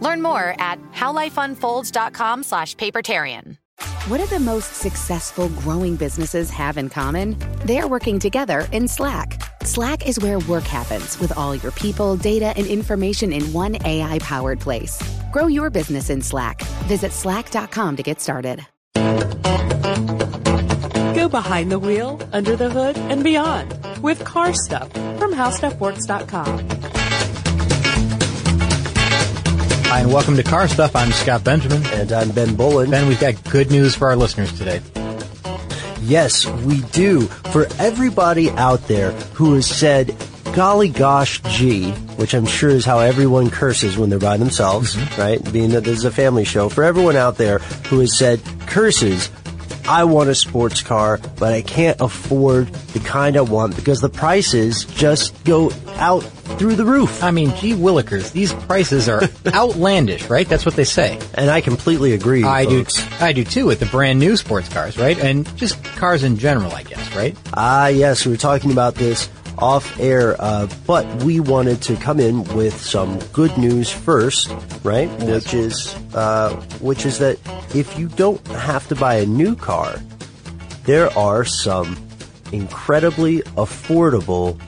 Learn more at howlifeunfolds.com slash papertarian. What do the most successful growing businesses have in common? They're working together in Slack. Slack is where work happens with all your people, data, and information in one AI powered place. Grow your business in Slack. Visit slack.com to get started. Go behind the wheel, under the hood, and beyond with car stuff from howstuffworks.com. Hi, and welcome to Car Stuff. I'm Scott Benjamin. And I'm Ben Bowlin. Ben, we've got good news for our listeners today. Yes, we do. For everybody out there who has said, golly gosh gee, which I'm sure is how everyone curses when they're by themselves, mm-hmm. right? Being that this is a family show. For everyone out there who has said, curses, I want a sports car, but I can't afford the kind I want because the prices just go out through the roof. I mean, gee willikers, these prices are outlandish, right? That's what they say. And I completely agree. I folks. do. I do too with the brand new sports cars, right? And just cars in general, I guess, right? Ah, yes, we were talking about this off air, uh, but we wanted to come in with some good news first, right? Which is, uh, which is that if you don't have to buy a new car, there are some incredibly affordable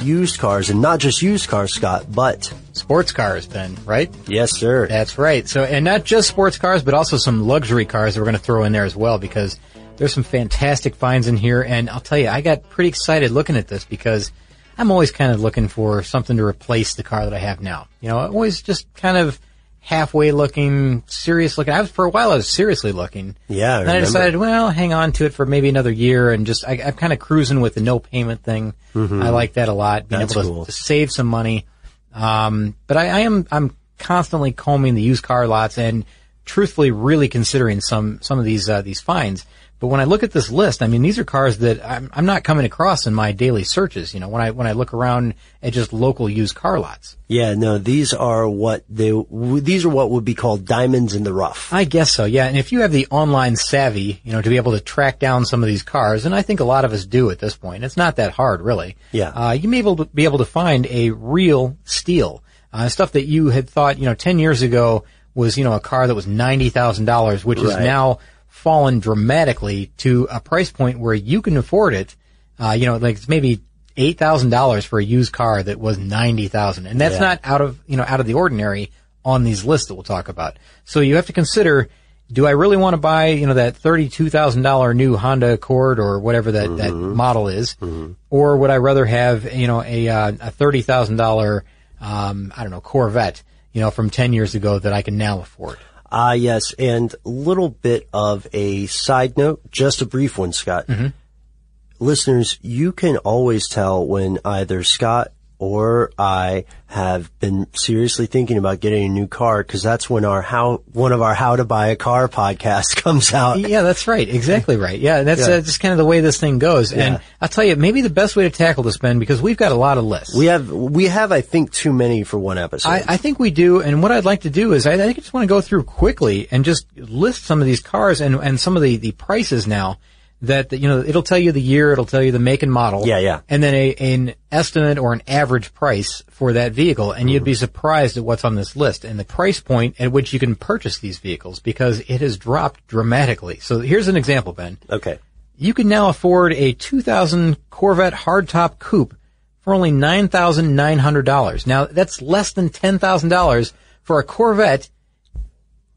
used cars, and not just used cars, Scott, but sports cars, Ben, right? Yes, sir. That's right. So, and not just sports cars, but also some luxury cars that we're going to throw in there as well because there's some fantastic finds in here, and I'll tell you, I got pretty excited looking at this because I'm always kind of looking for something to replace the car that I have now. You know, I always just kind of halfway looking, serious looking. I was for a while. I was seriously looking. Yeah, I and I decided, well, hang on to it for maybe another year, and just I, am kind of cruising with the no payment thing. Mm-hmm. I like that a lot. Being That's able to, cool. to save some money. Um, but I, I am I'm constantly combing the used car lots and truthfully really considering some some of these uh, these finds. But when I look at this list, I mean, these are cars that I'm, I'm, not coming across in my daily searches. You know, when I when I look around at just local used car lots. Yeah, no, these are what they these are what would be called diamonds in the rough. I guess so. Yeah, and if you have the online savvy, you know, to be able to track down some of these cars, and I think a lot of us do at this point. It's not that hard, really. Yeah, uh, you may be able to be able to find a real steal, uh, stuff that you had thought, you know, ten years ago was you know a car that was ninety thousand dollars, which right. is now fallen dramatically to a price point where you can afford it. Uh, you know, like it's maybe eight thousand dollars for a used car that was ninety thousand, and that's yeah. not out of you know out of the ordinary on these lists that we'll talk about. So you have to consider: Do I really want to buy you know that thirty-two thousand dollar new Honda Accord or whatever that mm-hmm. that model is, mm-hmm. or would I rather have you know a uh, a thirty thousand dollar um, I don't know Corvette you know from ten years ago that I can now afford? Ah, yes. And little bit of a side note, just a brief one, Scott. Mm-hmm. Listeners, you can always tell when either Scott or I have been seriously thinking about getting a new car because that's when our how one of our how to buy a car podcast comes out. Yeah, that's right. Exactly right. Yeah, that's yeah. Uh, just kind of the way this thing goes. Yeah. And I'll tell you, maybe the best way to tackle this, Ben, because we've got a lot of lists. We have, we have, I think, too many for one episode. I, I think we do. And what I'd like to do is I, I just want to go through quickly and just list some of these cars and, and some of the, the prices now that you know it'll tell you the year, it'll tell you the make and model, yeah, yeah, and then a, an estimate or an average price for that vehicle, and mm-hmm. you'd be surprised at what's on this list and the price point at which you can purchase these vehicles because it has dropped dramatically. So here's an example, Ben. Okay, you can now afford a 2000 Corvette hardtop coupe for only nine thousand nine hundred dollars. Now that's less than ten thousand dollars for a Corvette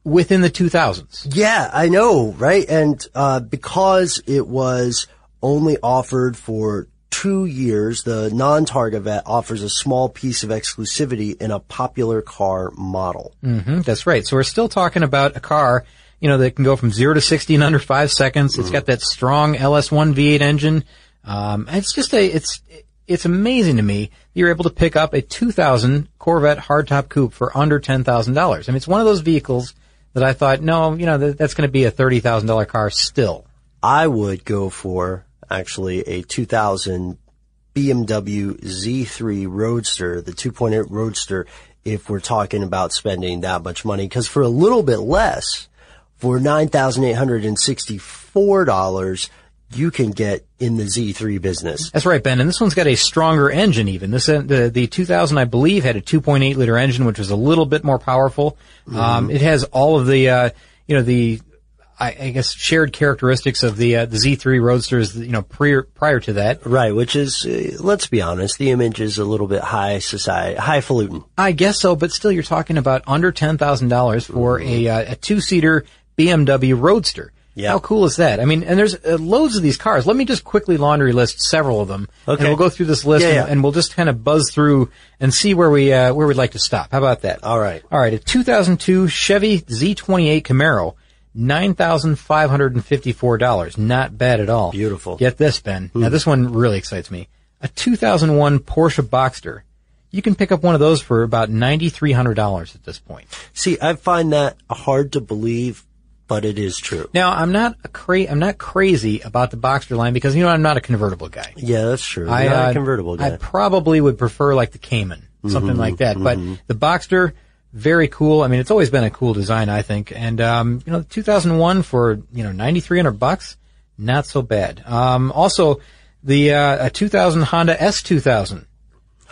within the 2000s. Yeah, I know, right? And uh, because it was only offered for two years, the non-Targa vet offers a small piece of exclusivity in a popular car model. hmm that's right. So we're still talking about a car, you know, that can go from zero to 60 in under five seconds. It's got that strong LS1 V8 engine. Um, it's just a, it's, it's amazing to me that you're able to pick up a 2000 Corvette hardtop coupe for under $10,000. I mean, it's one of those vehicles that I thought, no, you know, that, that's going to be a $30,000 car still. I would go for actually a 2000 BMW Z3 Roadster, the 2.8 Roadster, if we're talking about spending that much money. Because for a little bit less, for $9,864, you can get in the Z3 business. That's right, Ben. And this one's got a stronger engine even. This, uh, the, the 2000, I believe, had a 2.8 liter engine, which was a little bit more powerful. Um, it has all of the, uh, you know, the, I, I guess shared characteristics of the, uh, the Z3 Roadsters, you know, prior, prior to that. Right, which is, uh, let's be honest, the image is a little bit high society, highfalutin. I guess so, but still you're talking about under $10,000 for a, uh, a two-seater BMW Roadster. Yeah. How cool is that? I mean, and there's uh, loads of these cars. Let me just quickly laundry list several of them. Okay. And we'll go through this list Yeah, and, yeah. and we'll just kind of buzz through and see where we, uh, where we'd like to stop. How about that? All right. All right. A 2002 Chevy Z28 Camaro. $9,554. Not bad at all. Beautiful. Get this, Ben. Hmm. Now this one really excites me. A 2001 Porsche Boxster. You can pick up one of those for about $9,300 at this point. See, I find that hard to believe, but it is true. Now, I'm not a cra- I'm not crazy about the Boxster line because, you know, I'm not a convertible guy. Yeah, that's true. I, Not uh, a convertible guy. I probably would prefer like the Cayman, something like that. But the Boxster, very cool. I mean, it's always been a cool design, I think. And, um, you know, 2001 for, you know, 9,300 bucks, not so bad. Um, also the, uh, a 2000 Honda S2000,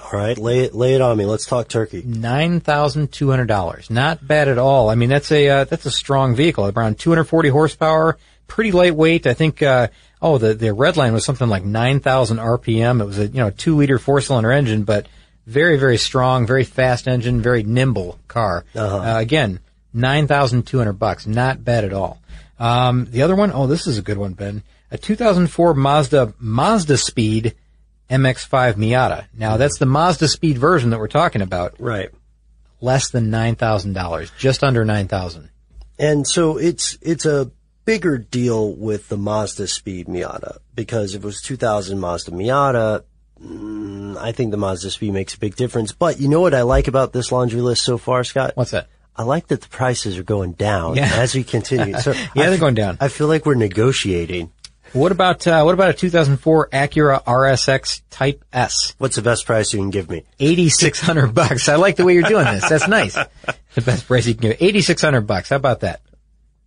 All right, lay it, lay it on me. Let's talk turkey. nine thousand two hundred dollars. Not bad at all. I mean, that's a uh, that's a strong vehicle. Around two hundred forty horsepower, pretty lightweight. I think. Uh, oh, the the red line was something like nine thousand RPM. It was a you know two liter four cylinder engine, but very very strong, very fast engine, very nimble car. Uh, again, nine thousand two hundred bucks. Not bad at all. Um, the other one, oh, this is a good one, Ben. A 2004 Mazda Mazda Speed MX-5 Miata. Now that's the Mazda Speed version that we're talking about. Right. Less than nine thousand dollars, just under nine thousand. And so it's it's a bigger deal with the Mazda Speed Miata because if it was 2000 Mazda Miata, mm, I think the Mazda Speed makes a big difference. But you know what I like about this laundry list so far, Scott? What's that? I like that the prices are going down Yeah. as we continue. So Yeah, I they're going down. I feel like we're negotiating. What about uh, what about a 2004 Acura RSX Type S? What's the best price you can give me? 8600 bucks. I like the way you're doing this. That's nice. The best price you can give. 8600 bucks. How about that?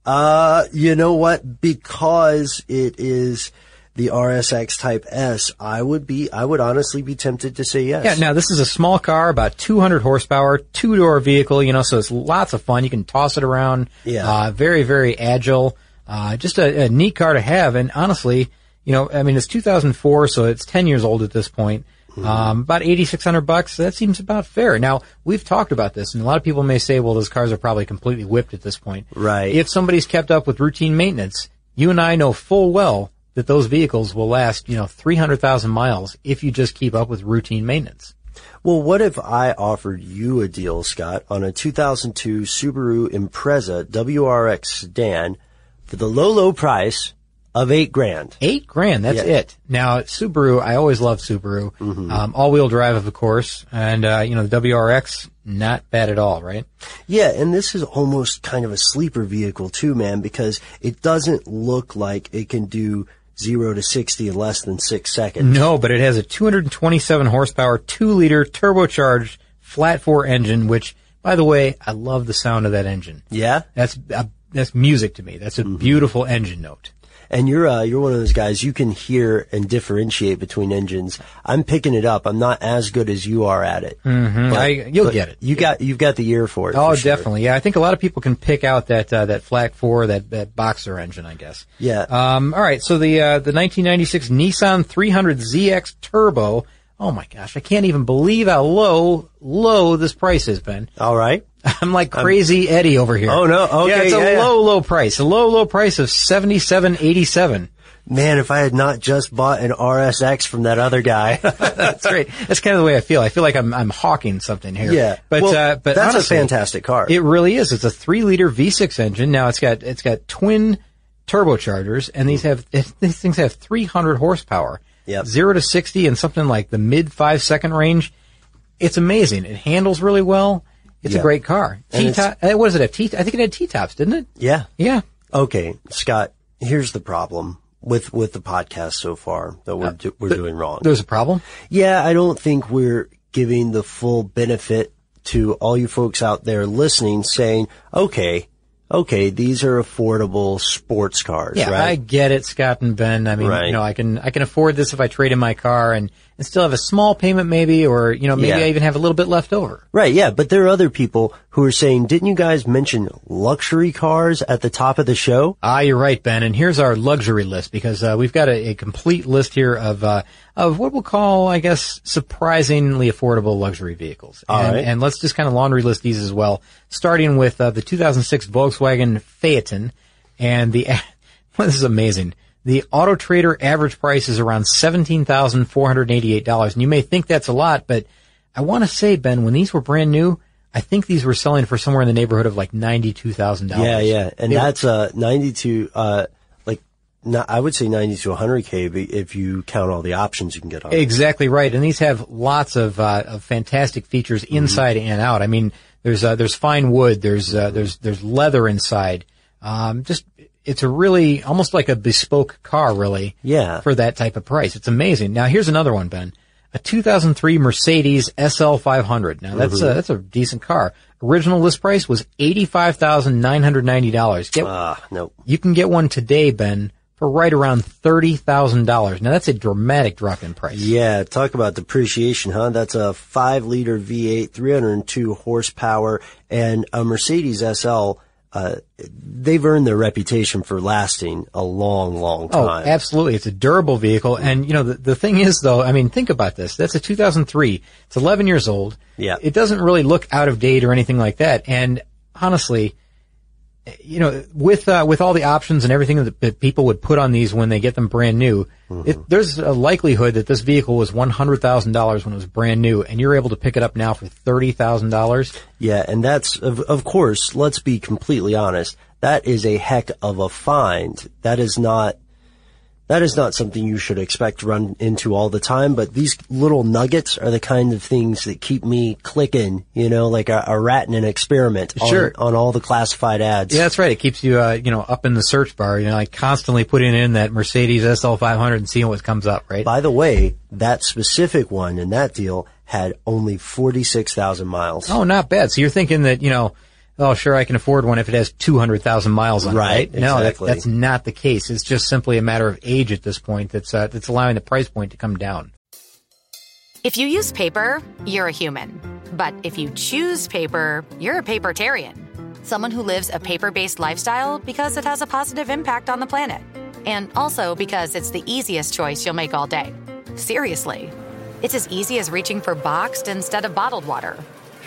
Uh, you know what? Because it is the RSX Type S, I would be, I would honestly be tempted to say yes. Yeah, now this is a small car, about 200 horsepower, two-door vehicle, you know, so it's lots of fun. You can toss it around. Yeah. Uh, very, very agile. Uh, just a, a neat car to have. And honestly, you know, I mean, it's 2004, so it's 10 years old at this point. Mm-hmm. Um, about 8600 bucks. That seems about fair. Now, we've talked about this, and a lot of people may say, well, those cars are probably completely whipped at this point. Right. If somebody's kept up with routine maintenance, you and I know full well that those vehicles will last, you know, 300,000 miles if you just keep up with routine maintenance. Well, what if I offered you a deal, Scott, on a 2002 Subaru Impreza WRX sedan for the low, low price of eight grand? Eight grand, that's Yeah. it. Now, Subaru, I always love Subaru. Um, all-wheel drive, of course, and, uh, you know, the WRX, not bad at all, right? Yeah, and this is almost kind of a sleeper vehicle too, man, because it doesn't look like it can do zero to 60 in less than six seconds. No, but it has a 227 horsepower, two liter turbocharged flat four engine, which, by the way, I love the sound of that engine. Yeah? That's, uh, that's music to me. That's a beautiful engine note. And you're uh, you're one of those guys you can hear and differentiate between engines. I'm picking it up. I'm not as good as you are at it. Mm-hmm. I, you'll get it. You got you've got the ear for it. Oh, for sure. definitely. Yeah, I think a lot of people can pick out that uh, that Flat Four, that that boxer engine. I guess. Yeah. Um. All right. So the uh, the 1996 Nissan 300ZX Turbo. Oh my gosh, I can't even believe how low low this price has been. All right. I'm like crazy Eddie over here. Oh, no. Okay, yeah, it's a yeah, yeah. low, low price. A low, low price of seventy-seven eighty-seven. Man, if I had not just bought an RSX from that other guy. That's great. That's kind of the way I feel. I feel like I'm I'm hawking something here. Yeah. but Well, uh, but that's a fantastic car. It really is. It's a three liter V6 engine. Now it's got it's got twin turbochargers, and these have these things have 300 horsepower. Yep. Zero to 60 in something like the mid five second range. It's amazing. It handles really well. It's Yeah. a great car. T top. Uh, what does it have? T. I think it had T tops, didn't it? yeah. Yeah. Okay, Scott, here's the problem with, with the podcast so far that we're, uh, do, we're doing wrong. There's a problem. Yeah, I don't think we're giving the full benefit to all you folks out there listening saying, okay, okay, these are affordable sports cars, Yeah, I get it, Scott and Ben. I mean, Right. you know, I can I can afford this if I trade in my car and, and still have a small payment, maybe, or you know, maybe Yeah. I even have a little bit left over. Right, yeah, but there are other people who are saying, didn't you guys mention luxury cars at the top of the show? Ah, you're right, Ben. And here's our luxury list because uh, we've got a, a complete list here of uh, of what we'll call, I guess, surprisingly affordable luxury vehicles. All and, right. and let's just kind of laundry list these as well, starting with uh, the 2006 Volkswagen Phaeton, and the this is amazing. The Auto Trader average price is around seventeen thousand four hundred eighty-eight dollars, and you may think that's a lot, but I want to say, Ben, when these were brand new. I think these were selling for somewhere in the neighborhood of like ninety-two thousand dollars. Yeah, yeah, and They were- that's uh, 92, uh, like, no, I would say 90 to 100k if you count all the options you can get on. it. Exactly right, and these have lots of uh, of fantastic features Mm-hmm. inside and out. I mean, there's uh, there's fine wood, there's uh, there's there's leather inside. Um, just it's a really almost like a bespoke car, really. Yeah. For that type of price, it's amazing. Now here's another one, Ben. A 2003 Mercedes SL 500. Now that's Mm-hmm. a, that's a decent car. Original list price was eighty five thousand nine hundred ninety dollars. Get Ah, no. you can get one today, Ben, for right around thirty thousand dollars. Now that's a dramatic drop in price. Yeah, talk about depreciation, huh? That's a 5 liter V8, 302 horsepower, and a Mercedes SL, uh, they've earned their reputation for lasting a long, long time. Oh, absolutely. It's a durable vehicle. And, you know, the, the thing is, though, I mean, think about this. That's a 2003. It's 11 years old. Yeah. It doesn't really look out of date or anything like that. And honestly, you know, with, uh, with all the options and everything that, that people would put on these when they get them brand new, Mm-hmm. it, there's a likelihood that this vehicle was $100,000 when it was brand new and you're able to pick it up now for $30,000. Yeah, and that's, of, of course, let's be completely honest, that is a heck of a find. That is not, that is not something you should expect to run into all the time, but these little nuggets are the kind of things that keep me clicking, you know, like a, a rat in an experiment on, on all the classified ads. Yeah, that's right. It keeps you, uh, you know, up in the search bar, you know, like constantly putting in that Mercedes SL500 and seeing what comes up, right? By the way, that specific one in that deal had only 46,000 miles. Oh, not bad. So you're thinking that, you know, oh, sure, I can afford one if it has 200,000 miles on Right, it, right? No, that, that's not the case. It's just simply a matter of age at this point that's, uh, that's allowing the price point to come down. If you use paper, you're a human. But if you choose paper, you're a papertarian. Someone who lives a paper based lifestyle because it has a positive impact on the planet. And also because it's the easiest choice you'll make all day. Seriously. It's as easy as reaching for boxed instead of bottled water.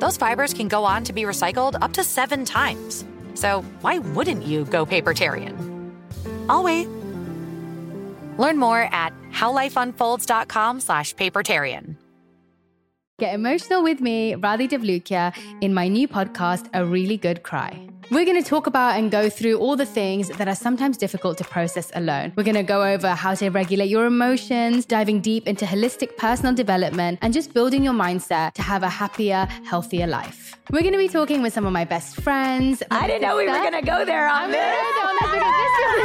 those fibers can go on to be recycled up to seven times. So why wouldn't you go papertarian? I'll wait. Learn more at howlifeunfolds.com slash papertarian. Get emotional with me, Radhi Devlukia, in my new podcast, A Really Good Cry. We're going to talk about and go through all the things that are sometimes difficult to process alone. We're going to go over how to regulate your emotions, diving deep into holistic personal development, and just building your mindset to have a happier, healthier life. We're going to be talking with some of my best friends. I didn't know we were going to go there on this.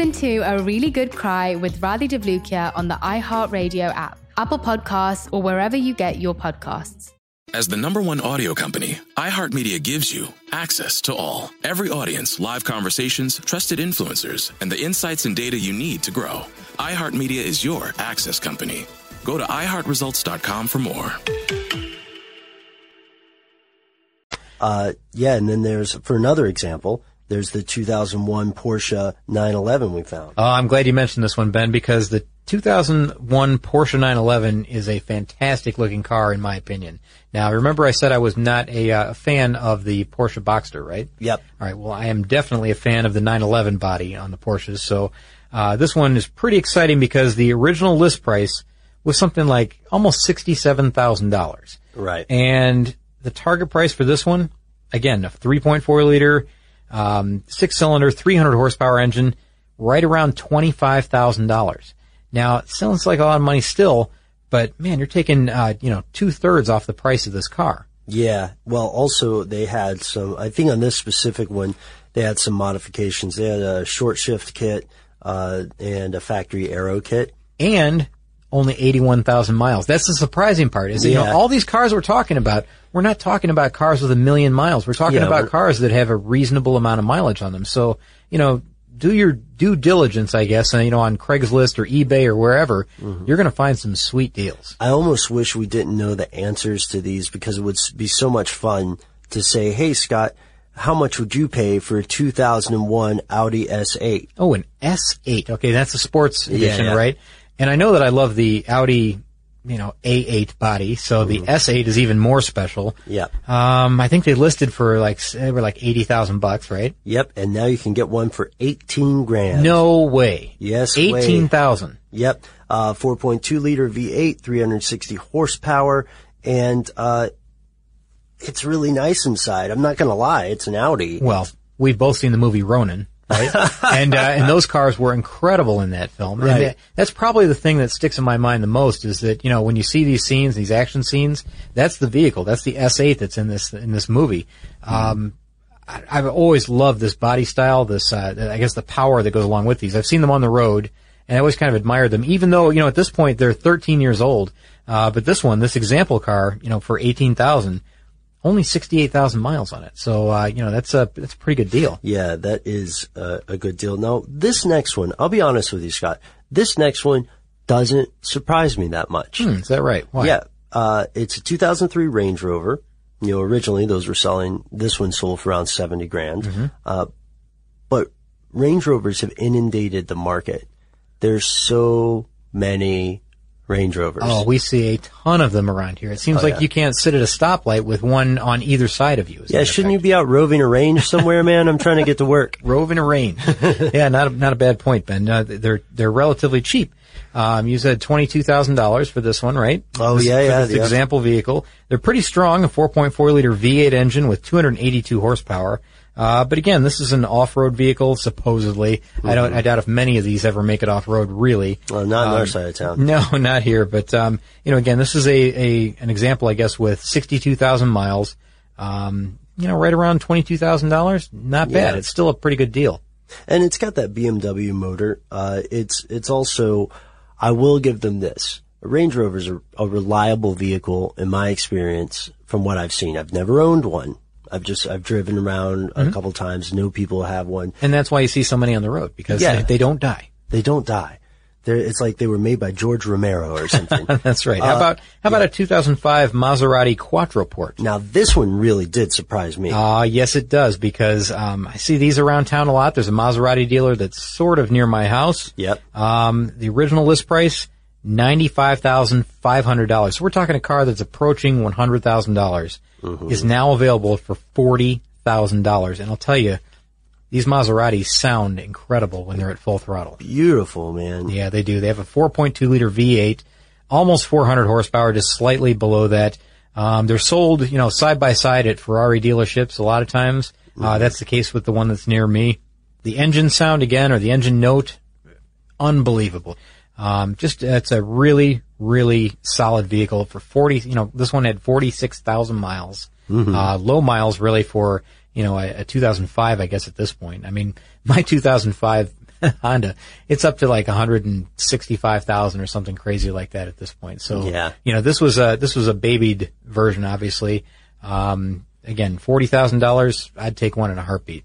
to A Really Good Cry with Radhi Devlukia on the iHeartRadio app, Apple Podcasts, or wherever you get your podcasts. As the number one audio company, iHeartMedia gives you access to all. Every audience, live conversations, trusted influencers, and the insights and data you need to grow. iHeartMedia is your access company. Go to iHeartResults.com for more. Uh, yeah, and then there's, for another example, there's the 2001 Porsche 911 we found. Oh, I'm glad you mentioned this one, Ben, because the 2001 Porsche 911 is a fantastic looking car in my opinion. Now, remember I said I was not a uh, fan of the Porsche Boxster, right? Yep. All right. Well, I am definitely a fan of the 911 body on the Porsches. So, uh, this one is pretty exciting because the original list price was something like almost $67,000. Right. And the target price for this one, again, a 3.4 liter, um, six cylinder, 300 horsepower engine, right around $25,000. Now, it sounds like a lot of money still, but man, you're taking, uh, you know, two thirds off the price of this car. Yeah. Well, also they had some, I think on this specific one, they had some modifications. They had a short shift kit, uh, and a factory aero kit. and only 81,000 miles. That's the surprising part is that, you know, all these cars we're talking about, we're not talking about cars with a million miles. We're talking Yeah, about we're- cars that have a reasonable amount of mileage on them. So, you know, do your due diligence, I guess, and, you know, on Craigslist or eBay or wherever, Mm-hmm. you're going to find some sweet deals. I almost wish we didn't know the answers to these because it would be so much fun to say, Hey, Scott, how much would you pay for a 2001 Audi S8? Oh, an S8. Okay, that's a sports Yeah, edition, yeah. right? And I know that I love the Audi, you know, A8 body, so the S8 is even more special. Mm-hmm. Yep. Um, I think they listed for like, they were like 80,000 bucks, right? Yep. And now you can get one for 18 grand. No way. Yes, way. 18,000. Yep. Uh, 4.2 liter V8, 360 horsepower, and, uh, it's really nice inside. I'm not gonna lie. It's an Audi. Well, we've both seen the movie Ronin, right? and, uh, and those cars were incredible in that film. And Right. that- that's probably the thing that sticks in my mind the most is that, you know, when you see these scenes, these action scenes, that's the vehicle. That's the S8 that's in this, in this movie. Um, I, I've always loved this body style, this, uh, I guess the power that goes along with these. I've seen them on the road and I always kind of admired them, even though, you know, at this point they're 13 years old. Uh, but this one, this example car, you know, for 18,000, only 68,000 miles on it. So, uh, you know, that's a, that's a pretty good deal. Yeah, that is a, a good deal. Now, this next one, I'll be honest with you, Scott. This next one doesn't surprise me that much. Hmm, is that right? Why? Yeah, uh, it's a 2003 Range Rover. You know, originally those were selling. This one sold for around 70 grand. Mm-hmm. Uh, but Range Rovers have inundated the market. There's so many Range Rovers. Oh, we see a ton of them around here. It seems Oh, like yeah. you can't sit at a stoplight with one on either side of you. yeah, shouldn't you be out roving a range somewhere, man? I'm trying to get to work. roving a range. yeah, not a, not a bad point, Ben. Uh, they're they're relatively cheap. Um, you said twenty two thousand dollars for this one, right? Oh, This- yeah, yeah, This yeah. example vehicle. They're pretty strong. A four point four liter V8 engine with two hundred eighty two horsepower. Uh, but again, this is an off-road vehicle, supposedly. I don't, I doubt if many of these ever make it off-road, really. Well, not on Um, our side of town. No, not here. But um, you know, again, this is a, a an example, I guess, with sixty-two thousand miles. Um, you know, right around twenty-two thousand dollars. Not bad. Yeah. It's still a pretty good deal. And it's got that BMW motor. Uh, it's, it's also, I will give them this. Range Rover's a, a reliable vehicle in my experience from what I've seen. I've never owned one. I've just, I've driven around Mm-hmm. a couple times, know people have one. And that's why you see so many on the road because Yeah. they, they don't die. They don't die. They're, it's like they were made by George Romero or something. That's right. How about how about a 2005 Maserati Quattroporte? now this one really did surprise me. Ah, yes, it does because um, I see these around town a lot. There's a Maserati dealer that's sort of near my house. Yep. Um, the original list price ninety-five thousand five hundred dollars. So we're talking a car that's approaching one hundred thousand dollars is now available for forty thousand dollars. And I'll tell you, these Maseratis sound incredible when they're at full throttle. Beautiful, man. Yeah, they do. They have a 4.2 liter V8, almost 400 horsepower, just slightly below that. Um, they're sold, you know, side by side at Ferrari dealerships a lot of times. Uh, that's the case with the one that's near me. The engine sound again, or the engine note, unbelievable. Um, just it's a really, really solid vehicle for forty. You know, this one had forty six thousand miles. Mhm. Uh, low miles really for you know a, a 2005, I guess at this point. I mean, my 2005 Honda, it's up to like 165,000 or something crazy like that at this point. So Yeah. you know, this was a this was a babied version, obviously. Um, again, forty thousand dollars, I'd take one in a heartbeat.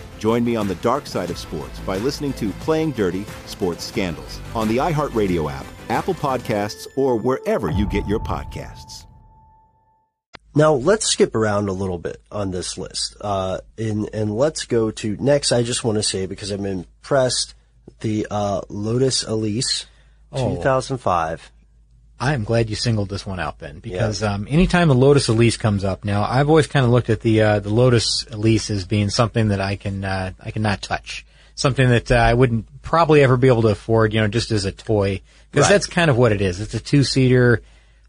Join me on the dark side of sports by listening to Playing Dirty Sports Scandals on the iHeartRadio app, Apple Podcasts, or wherever you get your podcasts. Now let's skip around a little bit on this list, uh, and and let's go to next. I just want to say because I'm impressed the uh, Lotus Elise, Oh. 2005. I am glad you singled this one out, Ben, because um, anytime the Lotus Elise comes up, now I've always kind of looked at the uh, the Lotus Elise as being something that I can uh, I cannot touch, something that uh, I wouldn't probably ever be able to afford, you know, just as a toy, because Right. that's kind of what it is. It's a two seater,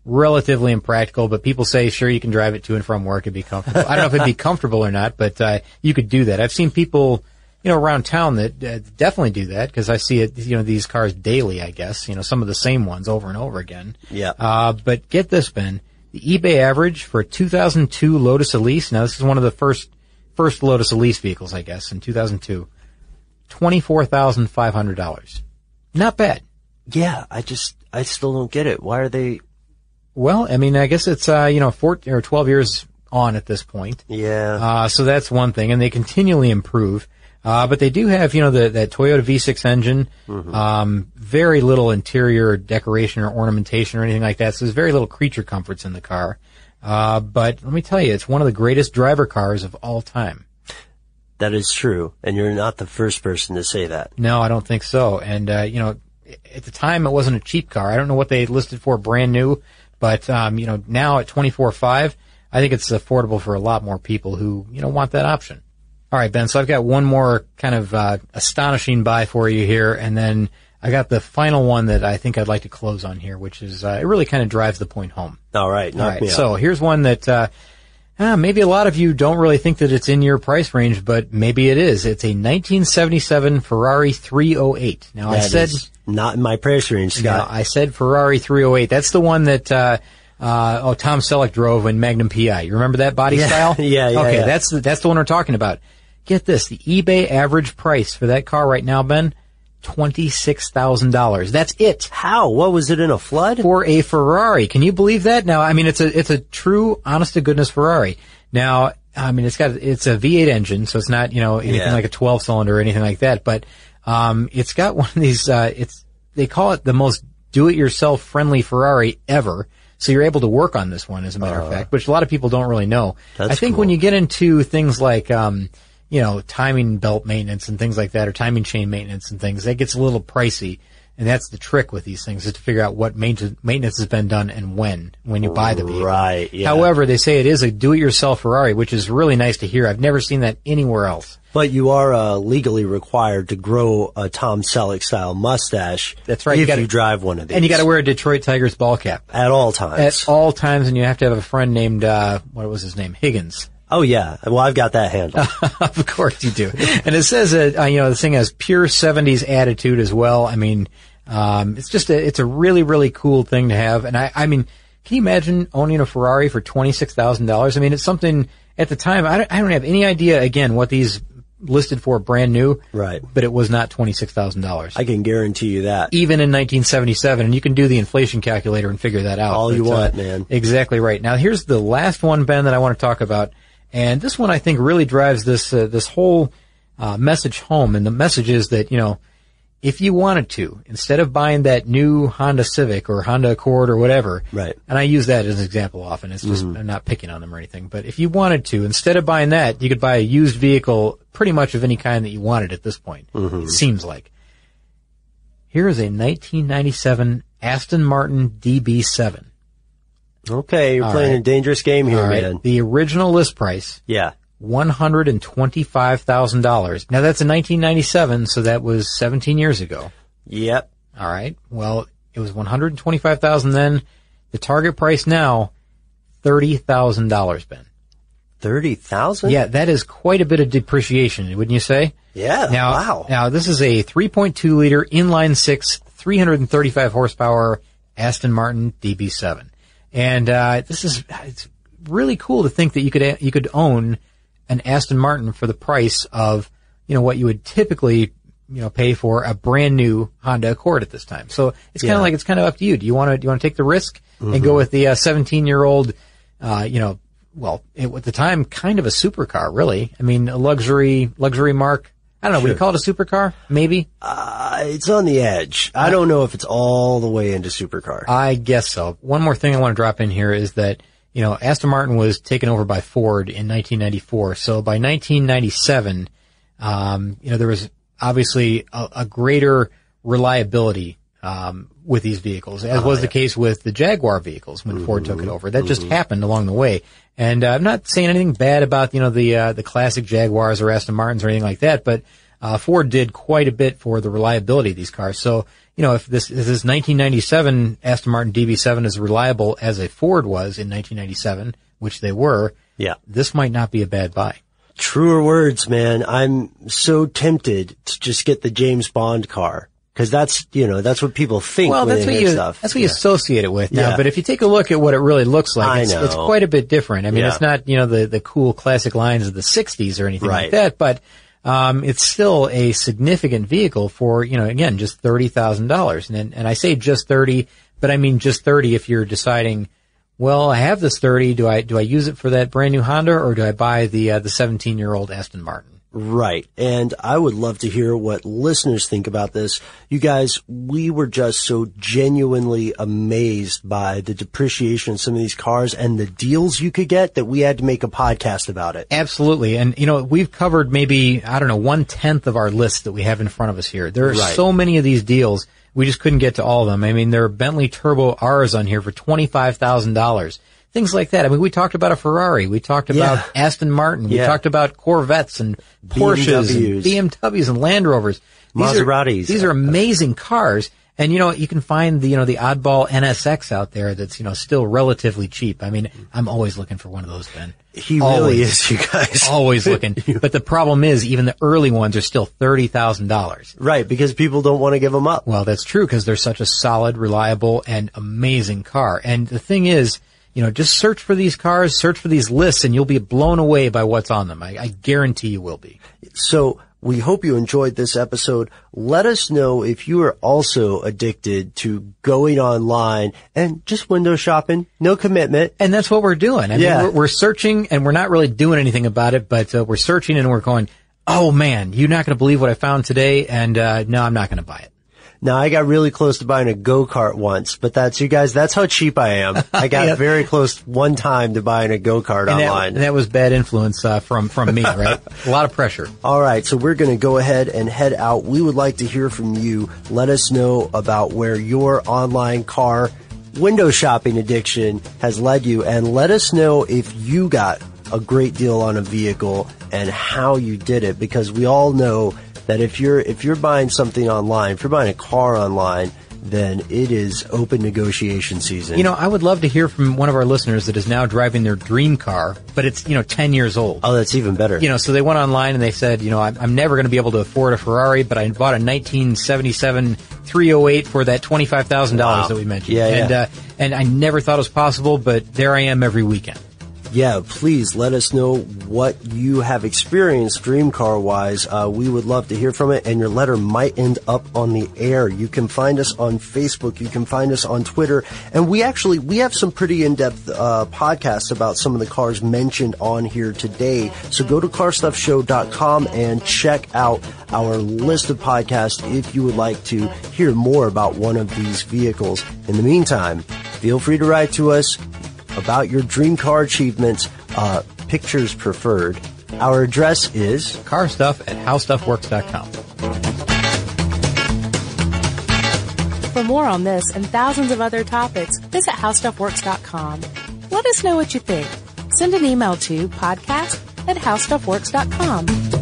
relatively impractical, but people say sure you can drive it to and from work, it'd be comfortable. I don't know if it'd be comfortable or not, but uh, you could do that. I've seen people. You know, around town that uh, definitely do that because I see it. You know, these cars daily. I guess you know some of the same ones over and over again. Yeah. Uh, but get this, Ben. The eBay average for a 2002 Lotus Elise. Now, this is one of the first first Lotus Elise vehicles, I guess, in 2002. Twenty four thousand five hundred dollars. Not bad. Yeah, I just I still don't get it. Why are they? Well, I mean, I guess it's uh, you know, four or twelve years on at this point. Yeah. Uh, so that's one thing, and they continually improve. Uh, but they do have, you know, the, that Toyota V6 engine, Mm-hmm. um, very little interior decoration or ornamentation or anything like that. So there's very little creature comforts in the car. Uh, but let me tell you, it's one of the greatest driver cars of all time. That is true, and you're not the first person to say that. No, I don't think so. And, uh, you know, at the time it wasn't a cheap car. I don't know what they listed for brand new, but, um, you know, now at 24.5, I think it's affordable for a lot more people who, you know, want that option. All right, Ben. So I've got one more kind of, uh, astonishing buy for you here. And then I got the final one that I think I'd like to close on here, which is, uh, it really kind of drives the point home. All right, all right. so here's one that uh, Ah, maybe a lot of you don't really think that it's in your price range, but maybe it is. It's a 1977 Ferrari 308. Now I said not in my price range, Scott. I said Ferrari 308. That's the one that uh, uh, oh Tom Selleck drove in Magnum PI. You remember that body Yeah, style? yeah, yeah, Okay, yeah. that's the, that's the one we're talking about. Get this: the eBay average price for that car right now, Ben, twenty six thousand dollars. That's it. How? What was it in a flood? For a Ferrari. Can you believe that? Now, I mean, it's a it's a true, honest to goodness Ferrari. Now, I mean, it's got it's a V8 engine, so it's not you know anything Yeah. like a 12 cylinder or anything like that. But um, it's got one of these. Uh, it's they call it the most do-it-yourself friendly Ferrari ever. So you're able to work on this one, as a matter of fact, which a lot of people don't really know. Uh-huh. I think cool. when you get into things like um, you know timing belt maintenance and things like that, or timing chain maintenance and things, that gets a little pricey. And that's the trick with these things is to figure out what maintenance maintenance has been done and when when you buy the vehicle. Right, yeah. However, they say it is a do-it-yourself Ferrari, which is really nice to hear. I've never seen that anywhere else. But you are uh, legally required to grow a Tom Selleck style mustache. That's right. If You you, gotta- drive one of these, And you got to wear a Detroit Tigers ball cap at all times. at all times, and you have to have a friend named uh, what was his name Higgins. Oh yeah. Well, I've got that handle. of course you do. And it says that uh, you know the thing has pure '70s attitude as well. I mean, um, it's just a it's a really really cool thing to have. And I I mean, can you imagine owning a Ferrari for twenty six thousand dollars? I mean, it's something at the time. I don't, I don't have any idea again what these listed for brand new. Right. But it was not twenty six thousand dollars. I can guarantee you that. Even in 1977, and you can do the inflation calculator and figure that out. All you uh, want, man. Exactly right. Now here's the last one, Ben, that I want to talk about, and this one I think really drives this uh, this whole uh, message home. And the message is that you know, if you wanted to, instead of buying that new Honda Civic or Honda Accord or whatever, Right. And I use that as an example often. It's just I'm not picking on them or anything, but if you wanted to, instead of buying that, you could buy a used vehicle, pretty much of any kind that you wanted at this point. It seems like. Here is a 1997 Aston Martin DB7. Okay, you're All playing right. a dangerous game here, All right. man. The original list price, Yeah. one hundred and twenty-five thousand dollars. Now that's in 1997, so that was 17 years ago. Yep. All right. Well, it was 125,000 then. The target price now, thirty thousand dollars. Ben. Thirty thousand. Yeah, that is quite a bit of depreciation, wouldn't you say? Yeah. Now, wow. now this is a 3.2 liter inline six, 335 horsepower Aston Martin DB7, and uh, this is it's really cool to think that you could you could own an Aston Martin for the price of you know what you would typically you know pay for a brand new Honda Accord at this time. So it's kind Yeah. of like it's kind of up to you. Do you want to do you want to take the risk and Mm-hmm. go with the 17 year old uh, you know well it, at the time kind of a supercar really. I mean a luxury luxury mark. I don't know. Would you call it a supercar? Maybe. Uh, it's on the edge. I don't know if it's all the way into supercar. I guess so. One more thing I want to drop in here is that, you know, Aston Martin was taken over by Ford in 1994. So by 1997, um, you know, there was obviously a, a greater reliability, um, with these vehicles, as was the case with the Jaguar vehicles when Ford took it over. That just happened along the way. And uh, I'm not saying anything bad about, you know, the, uh, the classic Jaguars or Aston Martins or anything like that, but, uh, Ford did quite a bit for the reliability of these cars. So, you know, if this, if this 1997 Aston Martin DB7 is reliable as a Ford was in 1997, which they were, Yeah. this might not be a bad buy. Truer words, man. I'm so tempted to just get the James Bond car because that's you know that's what people think Well, that's what you stuff. that's what you associate it with now. Yeah. But if you take a look at what it really looks like, I it's, it's quite a bit different. I mean, Yeah. it's not you know the the cool classic lines of the '60s or anything like that, but um, it's still a significant vehicle for you know again just thirty thousand dollars, and and I say just thirty, but I mean just thirty if you're deciding. Well, I have this thirty. Do I do I use it for that brand new Honda, or do I buy the uh, the seventeen year old Aston Martin? Right. And I would love to hear what listeners think about this. You guys, we were just so genuinely amazed by the depreciation of some of these cars and the deals you could get that we had to make a podcast about it. Absolutely. And, you know, we've covered maybe, I don't know, one tenth of our list that we have in front of us here. There are Right. so many of these deals. We just couldn't get to all of them. I mean, there are Bentley Turbo R's on here for $25,000. Things like that. I mean, we talked about a Ferrari. We talked about Yeah. Aston Martin. We Yeah. talked about Corvettes and Porsches BMWs. and BMWs and Land Rovers. These are- These are amazing cars. And you know, you can find the, you know, the oddball NSX out there that's, you know, still relatively cheap. I mean, I'm always looking for one of those, Ben. He really is, you guys. Always looking. but the problem is, even the early ones are still $30,000. Right, because people don't want to give them up. Well, that's true because they're such a solid, reliable, and amazing car. And the thing is, you know, just search for these cars, search for these lists, and you'll be blown away by what's on them. I, I guarantee you will be. So we hope you enjoyed this episode. Let us know if you are also addicted to going online and just window shopping. No commitment. And that's what we're doing. I Yeah. mean, we're, we're searching and we're not really doing anything about it, but uh, we're searching and we're going, oh man, you're not going to believe what I found today. And uh, no, I'm not going to buy it. Now I got really close to buying a go-kart once, but that's you guys, that's how cheap I am. I got Yeah. very close one time to buying a go-kart And that, online. and that was bad influence uh, from from me, right? a lot of pressure. All right, so we're going to go ahead and head out. We would like to hear from you. Let us know about where your online car window shopping addiction has led you, and let us know if you got a great deal on a vehicle and how you did it, because we all know that if you're if you're buying something online, if you're buying a car online, then it is open negotiation season. You know, I would love to hear from one of our listeners that is now driving their dream car, but it's, you know, 10 years old. oh, that's even better. You know, so they went online and they said, you know, I'm, I'm never going to be able to afford a Ferrari, but I bought a 1977 308 for that $25,000 Wow. that we mentioned. Yeah, and, yeah. Uh, and I never thought it was possible, but there I am every weekend. Yeah, please let us know what you have experienced dream car wise. Uh, we would love to hear from it, and your letter might end up on the air. You can find us on Facebook. You can find us on Twitter, and we actually we have some pretty in depth uh, podcasts about some of the cars mentioned on here today. So go to carstuffshow.com and check out our list of podcasts if you would like to hear more about one of these vehicles. In the meantime, feel free to write to us about your dream car achievements, uh, pictures preferred. Our address is car stuff at howstuffworks.com. For more on this and thousands of other topics, visit howstuffworks.com. Let us know what you think. Send an email to podcast at howstuffworks.com.